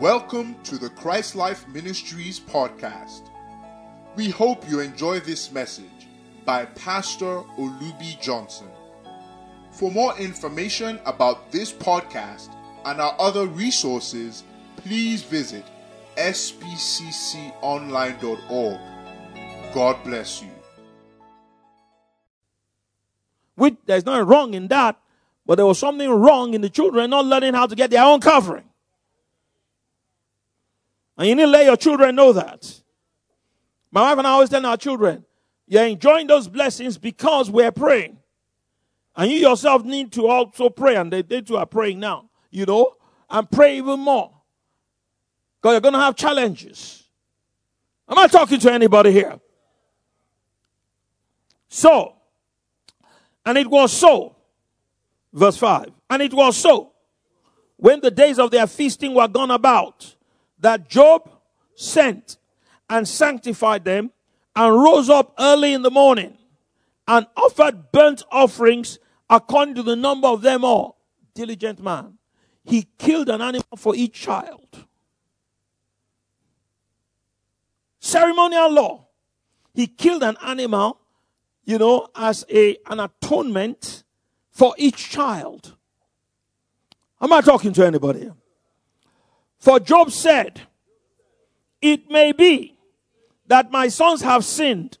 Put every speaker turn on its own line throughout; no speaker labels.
Welcome to the Christ Life Ministries podcast. We hope you enjoy this message by Pastor Olubi Johnson. For more information about this podcast and our other resources, please visit spcconline.org. God bless you.
Which there's nothing wrong in that, but there was something wrong in the children not learning how to get their own covering. And you need to let your children know that. My wife and I always tell our children, you're enjoying those blessings because we're praying. And you yourself need to also pray, and they, they too are praying now, you know, and pray even more. Because you're going to have challenges. Am I talking to anybody here? So, and it was so. Verse 5. And it was so. When the days of their feasting were gone about, that Job sent and sanctified them and rose up early in the morning and offered burnt offerings according to the number of them all. Diligent man. He killed an animal for each child. Ceremonial law. He killed an animal, you know, as a, an atonement for each child. Am I talking to anybody? For Job said, It may be that my sons have sinned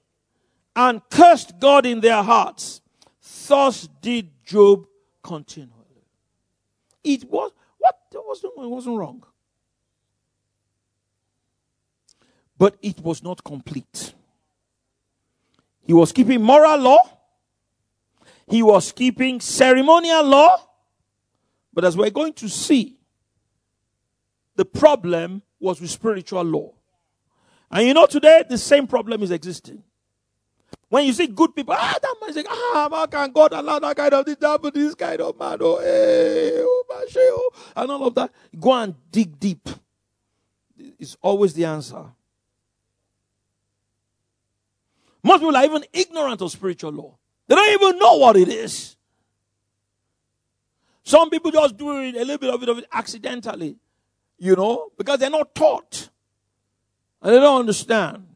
and cursed God in their hearts. Thus did Job continually. It was what wasn't, it wasn't wrong. But it was not complete. He was keeping moral law. He was keeping ceremonial law. But as we're going to see, the problem was with spiritual law. And you know, today the same problem is existing. When you see good people, ah, that man is like, ah, how can God allow that kind of this happen this kind of man? Oh, hey, oh, oh, and all of that. Go and dig deep. It's always the answer. Most people are even ignorant of spiritual law. They don't even know what it is. Some people just do it, a little bit of it, of it accidentally you know, because they're not taught and they don't understand.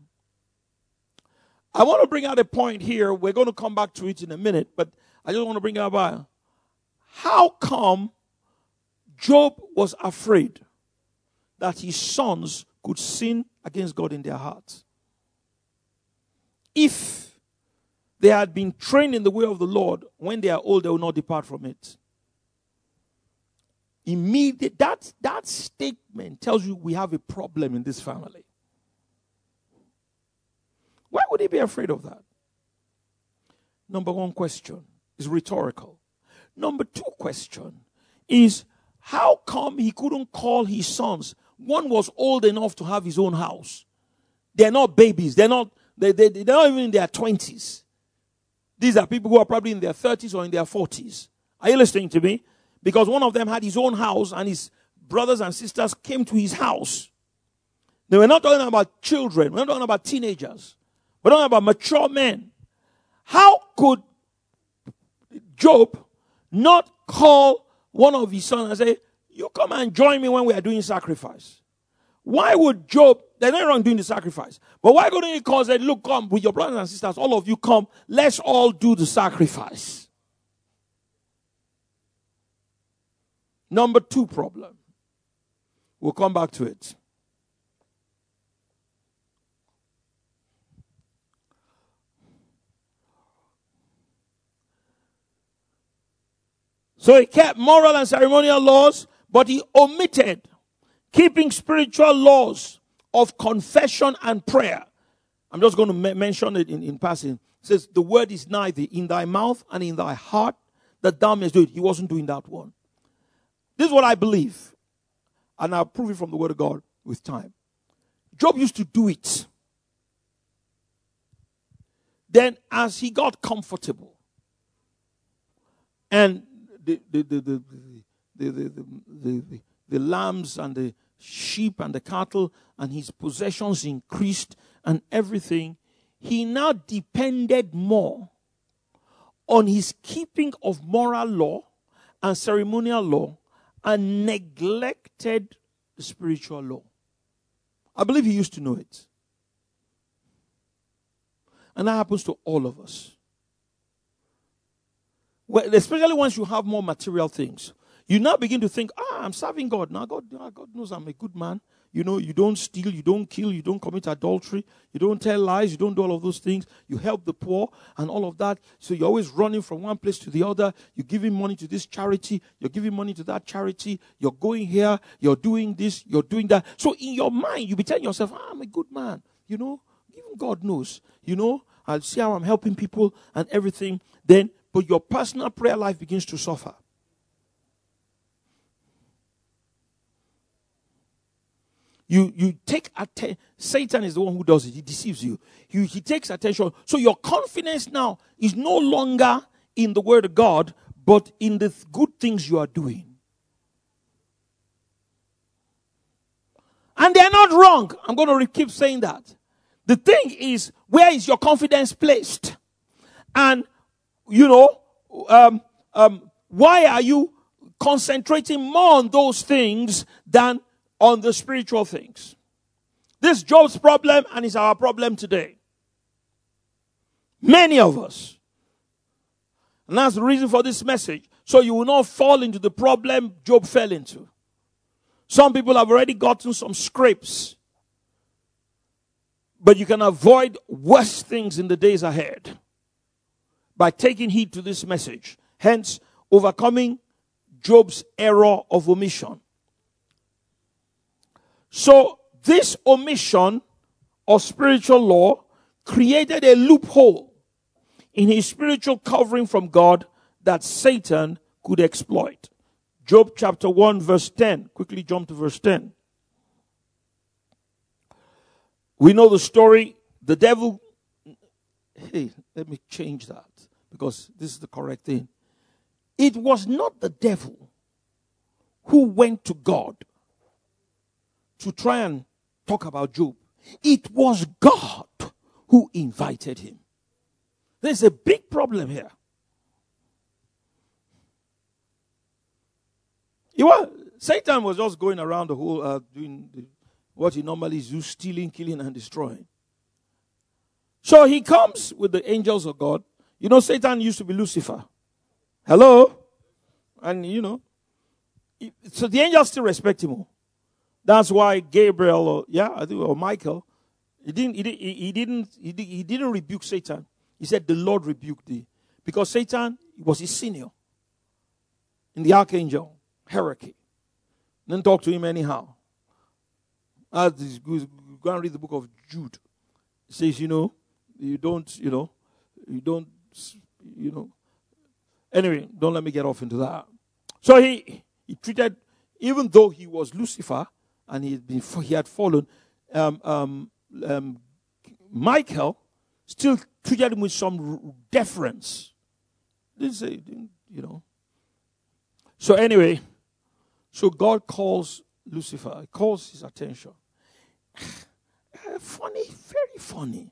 I want to bring out a point here. We're going to come back to it in a minute, but I just want to bring out about how come Job was afraid that his sons could sin against God in their hearts. If they had been trained in the way of the Lord, when they are old, they will not depart from it immediate that that statement tells you we have a problem in this family. Why would he be afraid of that? Number one question is rhetorical. Number two question is how come he couldn't call his sons? One was old enough to have his own house. They're not babies. They're not they, they, they're not even in their 20s these are people who are probably in their 30s or in their 40s are you listening to me because one of them had his own house and his brothers and sisters came to his house. They were not talking about children. We're not talking about teenagers. We're talking about mature men. How could Job not call one of his sons and say, you come and join me when we are doing sacrifice? Why would Job, they're not wrong doing the sacrifice, but why couldn't he call and say, look, come with your brothers and sisters, all of you come, let's all do the sacrifice? Number two problem. We'll come back to it. So he kept moral and ceremonial laws, but he omitted keeping spiritual laws of confession and prayer. I'm just going to mention it in, in passing. It says, The word is nigh thee, in thy mouth and in thy heart, that thou mayest do it. He wasn't doing that one. This is what I believe. And I'll prove it from the Word of God with time. Job used to do it. Then, as he got comfortable, and the, the, the, the, the, the, the, the lambs and the sheep and the cattle and his possessions increased and everything, he now depended more on his keeping of moral law and ceremonial law and neglected spiritual law. I believe he used to know it. And that happens to all of us. Well, especially once you have more material things. You now begin to think, ah, I'm serving God. Now God, God knows I'm a good man. You know, you don't steal, you don't kill, you don't commit adultery, you don't tell lies, you don't do all of those things. You help the poor and all of that. So you're always running from one place to the other. You're giving money to this charity, you're giving money to that charity, you're going here, you're doing this, you're doing that. So in your mind, you be telling yourself, ah, I'm a good man. You know, even God knows. You know, I'll see how I'm helping people and everything. Then, but your personal prayer life begins to suffer. You you take attention. Satan is the one who does it. He deceives you. you. He takes attention. So your confidence now is no longer in the word of God, but in the good things you are doing. And they're not wrong. I'm going to keep saying that. The thing is, where is your confidence placed? And, you know, um, um, why are you concentrating more on those things than on the spiritual things. This Job's problem and is our problem today. Many of us. And that's the reason for this message. So you will not fall into the problem Job fell into. Some people have already gotten some scrapes. But you can avoid worse things in the days ahead by taking heed to this message. Hence, overcoming Job's error of omission. So this omission of spiritual law created a loophole in his spiritual covering from God that Satan could exploit. Job chapter 1 verse 10. Quickly jump to verse 10. We know the story. The devil, hey, let me change that because this is the correct thing. It was not the devil who went to God to try and talk about Job. It was God who invited him. There's a big problem here. You was, Satan was just going around the whole, uh, doing the, what he normally is, stealing, killing, and destroying. So he comes with the angels of God. You know, Satan used to be Lucifer. Hello? And, you know, so the angels still respect him. That's why Gabriel, or, yeah, I think, or Michael, he didn't, he, didn't, he, didn't, he didn't rebuke Satan. He said, the Lord rebuked thee. Because Satan was his senior in the archangel hierarchy. Didn't talk to him anyhow. As this, go and read the book of Jude. It says, you know, you don't, you know, you don't, you know. Anyway, don't let me get off into that. So he, he treated, even though he was Lucifer, and he had, been, he had fallen, um, um, um, Michael still treated him with some deference. Didn't say, you know. So anyway, so God calls Lucifer, calls his attention. funny, very funny.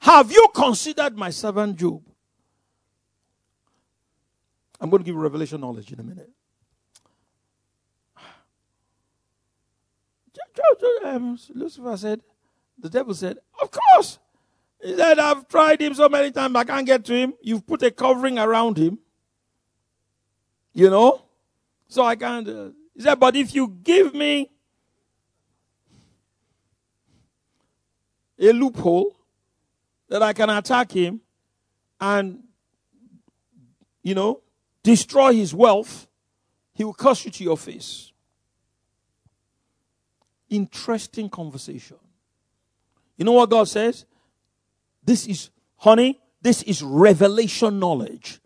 Have you considered my servant Job? I'm going to give you revelation knowledge in a minute. Um, Lucifer said, the devil said, Of course. He said, I've tried him so many times, I can't get to him. You've put a covering around him. You know? So I can't. Uh, he said, But if you give me a loophole that I can attack him and, you know, destroy his wealth, he will curse you to your face interesting conversation. You know what God says? This is, honey, this is revelation knowledge.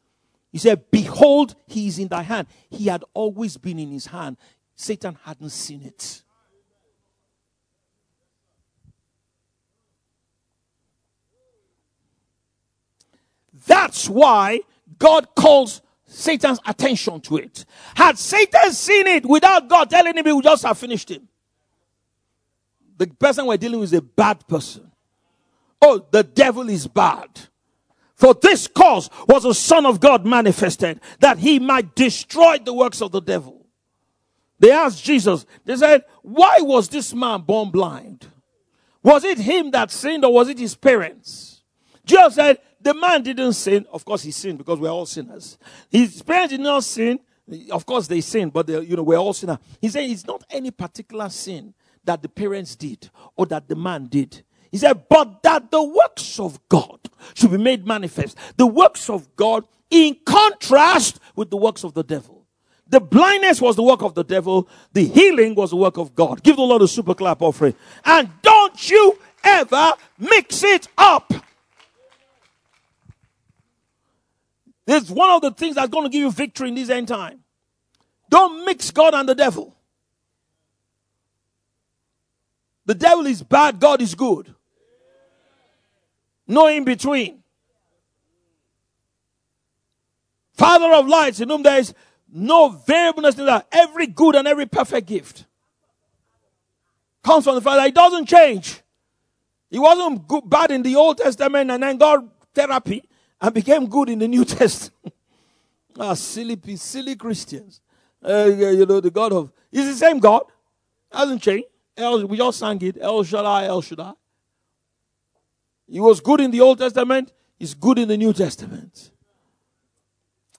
He said, Behold, he is in thy hand. He had always been in his hand. Satan hadn't seen it. That's why God calls Satan's attention to it. Had Satan seen it without God telling him, he would just have finished him. The person we're dealing with is a bad person. Oh, the devil is bad. For this cause was the Son of God manifested, that he might destroy the works of the devil. They asked Jesus, they said, Why was this man born blind? Was it him that sinned or was it his parents? Jesus said, The man didn't sin. Of course, he sinned because we're all sinners. His parents did not sin. Of course, they sinned, but you know, we're all sinners. He said, It's not any particular sin that the parents did or that the man did. He said, But that the works of God should be made manifest. The works of God in contrast with the works of the devil. The blindness was the work of the devil. The healing was the work of God. Give the Lord a super clap offering. And don't you ever mix it up. Is one of the things that's going to give you victory in this end time. Don't mix God and the devil. The devil is bad, God is good. No in between. Father of lights, in whom there is no variableness in that. Every good and every perfect gift comes from the Father. It doesn't change. He wasn't good, bad in the Old Testament and then got therapy and became good in the New Testament. ah, silly, silly Christians. Uh, you know, the God of, he's the same God. Hasn't changed. El, we all sang it. El Shaddai, El Shaddai. He was good in the Old Testament. He's good in the New Testament.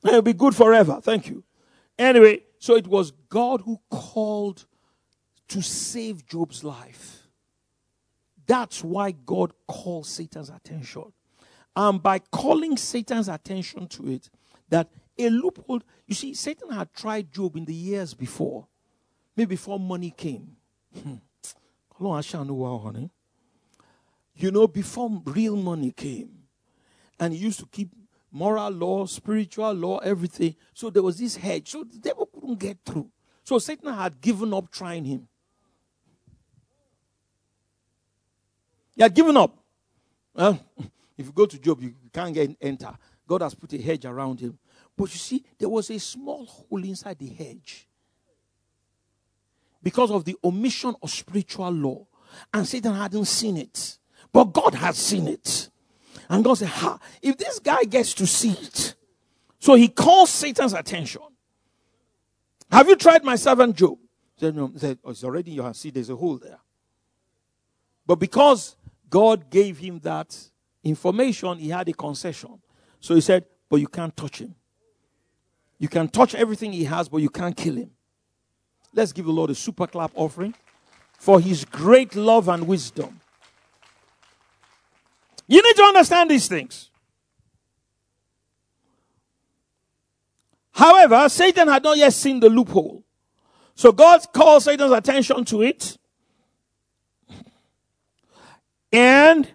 he'll be good forever. Thank you. Anyway, so it was God who called to save Job's life. That's why God called Satan's attention. And by calling Satan's attention to it, that a loophole, you see, Satan had tried Job in the years before, maybe before money came. Hmm. Hmm. You know, before real money came, and he used to keep moral law, spiritual law, everything. So there was this hedge. So the devil couldn't get through. So Satan had given up trying him. He had given up. Well, if you go to Job, you can't get enter. God has put a hedge around him. But you see, there was a small hole inside the hedge because of the omission of spiritual law. And Satan hadn't seen it. But God had seen it. And God said, Ha, if this guy gets to see it. So he calls Satan's attention. Have you tried my servant Job? He said, no. He said, oh, it's already in your. See, there's a hole there. But because God gave him that information, he had a concession. So he said, but you can't touch him. You can touch everything he has, but you can't kill him. Let's give the Lord a super clap offering for his great love and wisdom. You need to understand these things. However, Satan had not yet seen the loophole. So God called Satan's attention to it. And,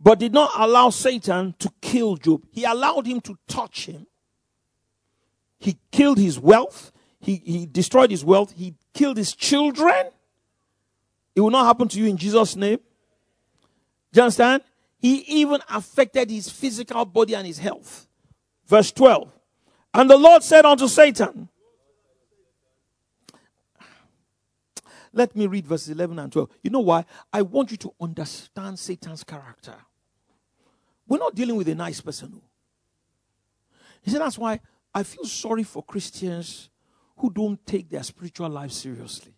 but did not allow Satan to kill Job. He allowed him to touch him. He killed his wealth. He, he destroyed his wealth. He killed his children. It will not happen to you in Jesus' name. Do you understand? He even affected his physical body and his health. Verse 12. And the Lord said unto Satan, Let me read verses 11 and 12. You know why? I want you to understand Satan's character. We're not dealing with a nice person. Oh. He said, That's why I feel sorry for Christians who don't take their spiritual life seriously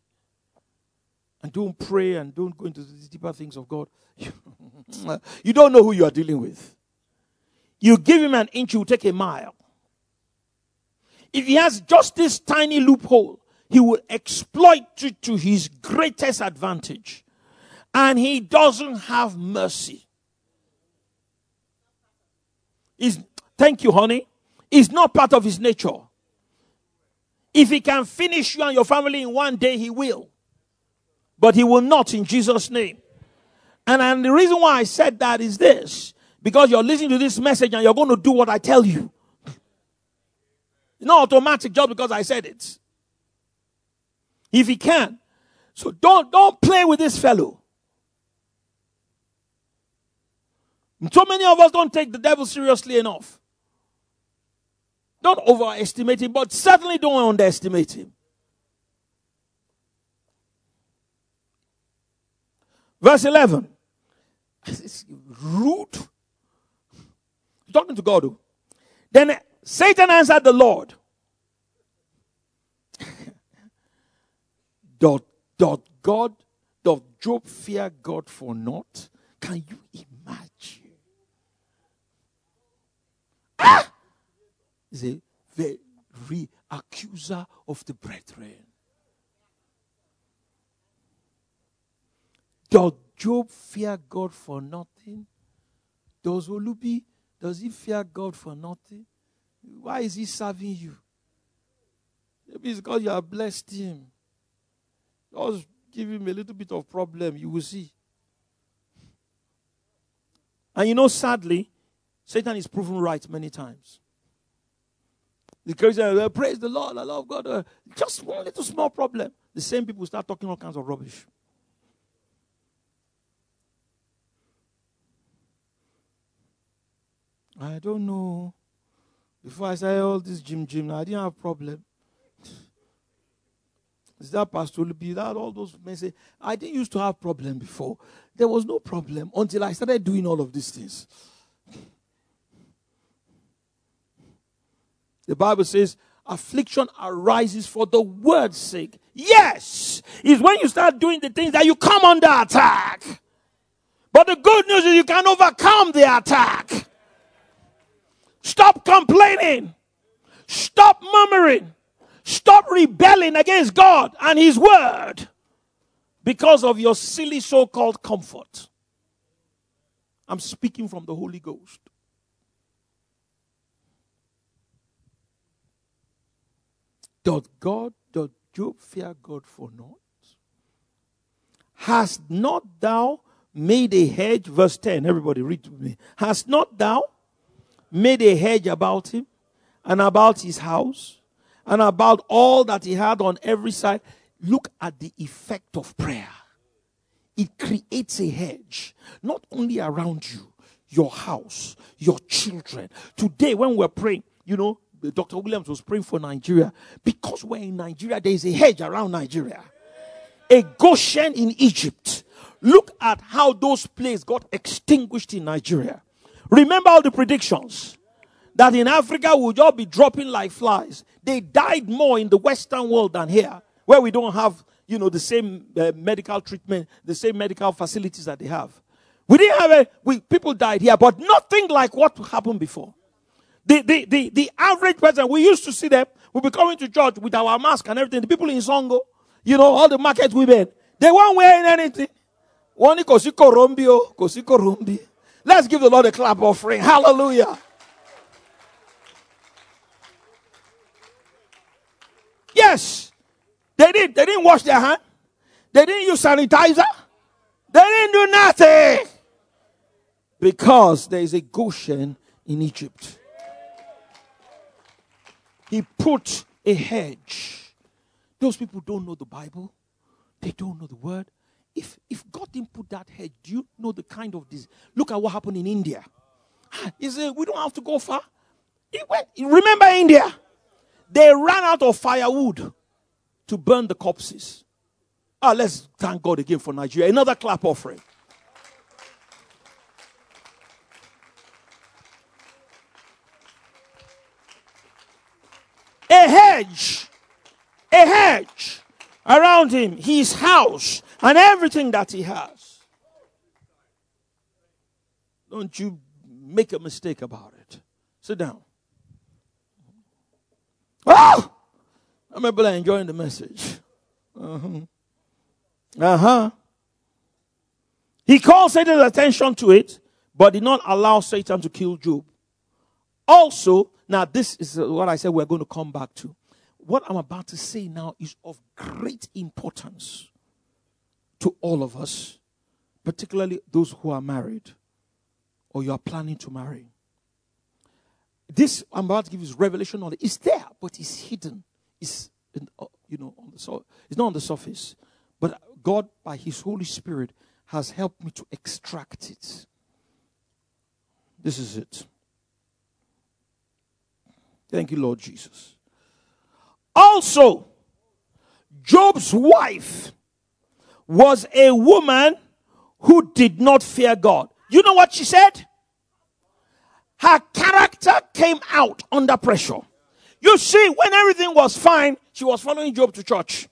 and don't pray and don't go into the deeper things of God. you don't know who you are dealing with. You give him an inch, he will take a mile. If he has just this tiny loophole, he will exploit it to his greatest advantage. And he doesn't have mercy. Is thank you, honey. It's not part of his nature. If he can finish you and your family in one day, he will. But he will not in Jesus' name. And, and the reason why I said that is this because you're listening to this message and you're going to do what I tell you. Not automatic just because I said it. If he can. So don't, don't play with this fellow. So many of us don't take the devil seriously enough. Don't overestimate him, but certainly don't underestimate him. Verse 11. It's rude. Talking to God. Then Satan answered the Lord. Doth, doth God, doth Job fear God for naught? Can you imagine? Ah! He's a very accuser of the brethren. Does Job fear God for nothing? Does Olubi, does he fear God for nothing? Why is he serving you? Maybe it's because you have blessed him. Just give him a little bit of problem, you will see. And you know, sadly, Satan is proven right many times. The Christian, uh, praise the Lord, I love God. Uh, just one little small problem. The same people start talking all kinds of rubbish. I don't know. Before I started all this gym, gym, I didn't have problem. Is that Pastor Be That all those men say, I didn't used to have problem before. There was no problem until I started doing all of these things. The Bible says, affliction arises for the word's sake. Yes, is when you start doing the things that you come under attack. But the good news is you can overcome the attack. Stop complaining. Stop murmuring. Stop rebelling against God and His word because of your silly so called comfort. I'm speaking from the Holy Ghost. Doth God, doth Job fear God for naught? Hast not thou made a hedge? Verse 10, everybody read with me. Hast not thou made a hedge about him and about his house and about all that he had on every side. Look at the effect of prayer. It creates a hedge, not only around you, your house, your children. Today, when we're praying, you know, Dr. Williams was praying for Nigeria. Because we're in Nigeria, there is a hedge around Nigeria, a Goshen in Egypt. Look at how those places got extinguished in Nigeria. Remember all the predictions that in Africa we'll just be dropping like flies. They died more in the Western world than here, where we don't have, you know, the same uh, medical treatment, the same medical facilities that they have. We didn't have a, we, people died here, but nothing like what happened before. The, the, the, the average person, we used to see them, we'll be coming to church with our mask and everything. The people in Songo, you know, all the market women, they weren't wearing anything. One kosiko rombio, kosiko rombi. Let's give the Lord a clap offering. Hallelujah. Yes, they did. They didn't wash their hand. They didn't use sanitizer. They didn't do nothing because there is a Goshen in Egypt. He put a hedge. Those people don't know the Bible. They don't know the word. If, if God didn't put that hedge, do you know the kind of this? Look at what happened in India. He said, we don't have to go far. Went, remember India? They ran out of firewood to burn the corpses. Ah, let's thank God again for Nigeria. Another clap offering. A hedge, a hedge around him, his house, and everything that he has. Don't you make a mistake about it. Sit down. Oh! I remember enjoying the message. Uh-huh. Uh-huh. He called Satan's attention to it, but did not allow Satan to kill Job. Also, now this is what I said we're going to come back to. What I'm about to say now is of great importance to all of us, particularly those who are married or you are planning to marry. This I'm about to give is revelation knowledge. It's there, but it's hidden. It's in, uh, you know on the so it's not on the surface. But God, by His Holy Spirit, has helped me to extract it. This is it. Thank you, Lord Jesus. Also, Job's wife was a woman who did not fear God. You know what she said? Her character came out under pressure. You see, when everything was fine, she was following Job to church.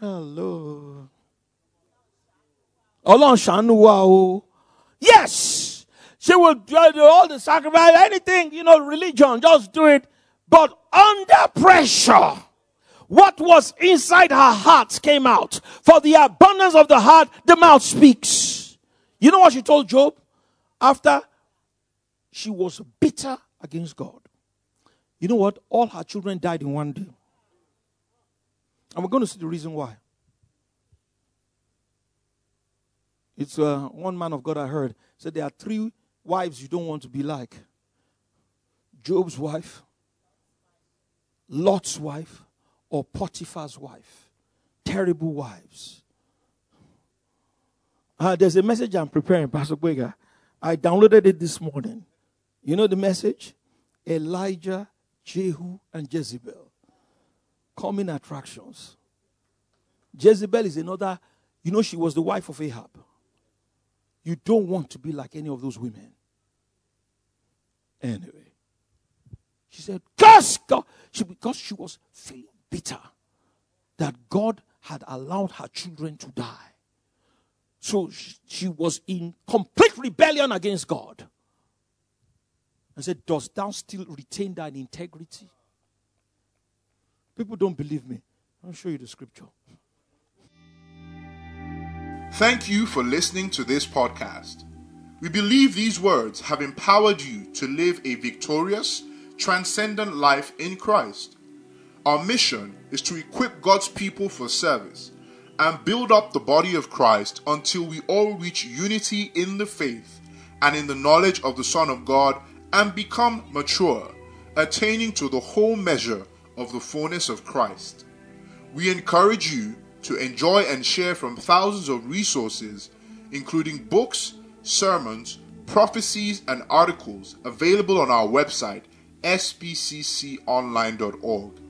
Hello. Yes, she will do all the sacrifice, anything, you know, religion, just do it. But under pressure, what was inside her heart came out. For the abundance of the heart, the mouth speaks. You know what she told Job? After she was bitter against God. You know what? All her children died in one day. And we're going to see the reason why. It's uh, one man of God I heard said there are three wives you don't want to be like Job's wife, Lot's wife, or Potiphar's wife. Terrible wives. Uh, there's a message I'm preparing, Pastor Bega. I downloaded it this morning. You know the message? Elijah, Jehu, and Jezebel. Common attractions. Jezebel is another, you know, she was the wife of Ahab. You don't want to be like any of those women. Anyway, she said, Curse God. She, because she was bitter that God had allowed her children to die. So she, was in complete rebellion against God. And said, Does thou still retain thine integrity? People don't believe me. I'll show you the scripture.
Thank you for listening to this podcast. We believe these words have empowered you to live a victorious, transcendent life in Christ. Our mission is to equip God's people for service and build up the body of Christ until we all reach unity in the faith and in the knowledge of the Son of God and become mature, attaining to the whole measure of the fullness of Christ. We encourage you to enjoy and share from thousands of resources, including books, sermons, prophecies, and articles available on our website, spcconline.org.